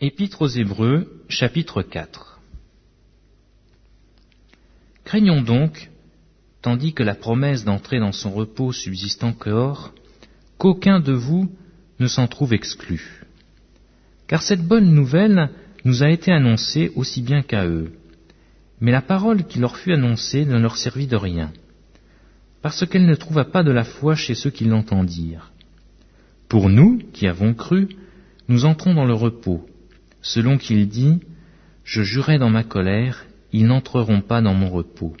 Épître aux Hébreux, chapitre 4 Craignons donc, tandis que la promesse d'entrer dans son repos subsiste encore, qu'aucun de vous ne s'en trouve exclu. Car cette bonne nouvelle nous a été annoncée aussi bien qu'à eux. Mais la parole qui leur fut annoncée ne leur servit de rien, parce qu'elle ne trouva pas de la foi chez ceux qui l'entendirent. Pour nous, qui avons cru, nous entrons dans le repos, selon qu'il dit, Je jurai dans ma colère, ils n'entreront pas dans mon repos.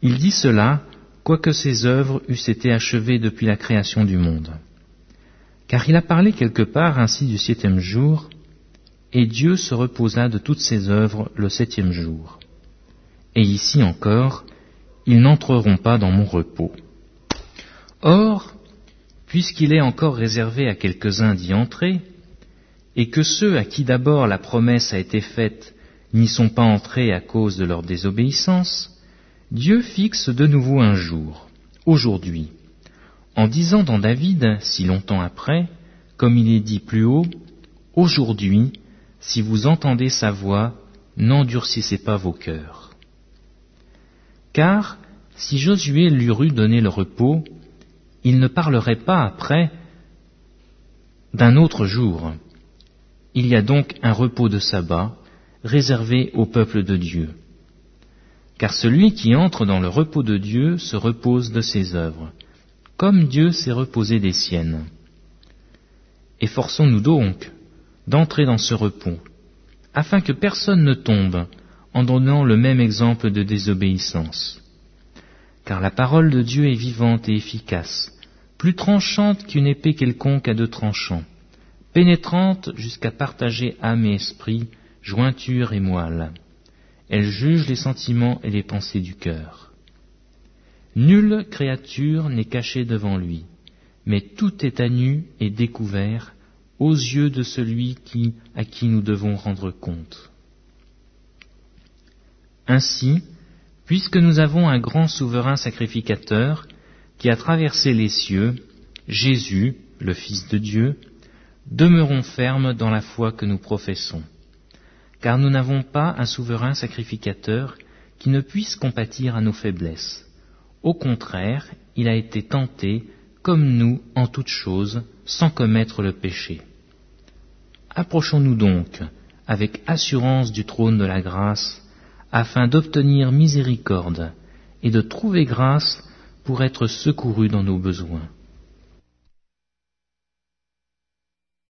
Il dit cela, quoique ses œuvres eussent été achevées depuis la création du monde. Car il a parlé quelque part ainsi du septième jour, et Dieu se reposa de toutes ses œuvres le septième jour. Et ici encore, ils n'entreront pas dans mon repos. Or, puisqu'il est encore réservé à quelques-uns d'y entrer, et que ceux à qui d'abord la promesse a été faite n'y sont pas entrés à cause de leur désobéissance, Dieu fixe de nouveau un jour, aujourd'hui, en disant dans David, si longtemps après, comme il est dit plus haut, Aujourd'hui, si vous entendez sa voix, n'endurcissez pas vos cœurs. Car, si Josué lui eût donné le repos, il ne parlerait pas après d'un autre jour. Il y a donc un repos de sabbat réservé au peuple de Dieu. Car celui qui entre dans le repos de Dieu se repose de ses œuvres, comme Dieu s'est reposé des siennes. Efforçons-nous donc d'entrer dans ce repos, afin que personne ne tombe en donnant le même exemple de désobéissance. Car la parole de Dieu est vivante et efficace, plus tranchante qu'une épée quelconque à deux tranchants, pénétrante jusqu'à partager âme et esprit, jointure et moelle. Elle juge les sentiments et les pensées du cœur. Nulle créature n'est cachée devant lui, mais tout est à nu et découvert aux yeux de celui à qui nous devons rendre compte. Ainsi, puisque nous avons un grand souverain sacrificateur qui a traversé les cieux, Jésus, le Fils de Dieu, demeurons fermes dans la foi que nous professons, car nous n'avons pas un souverain sacrificateur qui ne puisse compatir à nos faiblesses. Au contraire, il a été tenté comme nous en toutes choses, sans commettre le péché. Approchons-nous donc avec assurance du trône de la grâce, afin d'obtenir miséricorde et de trouver grâce pour être secourus dans nos besoins.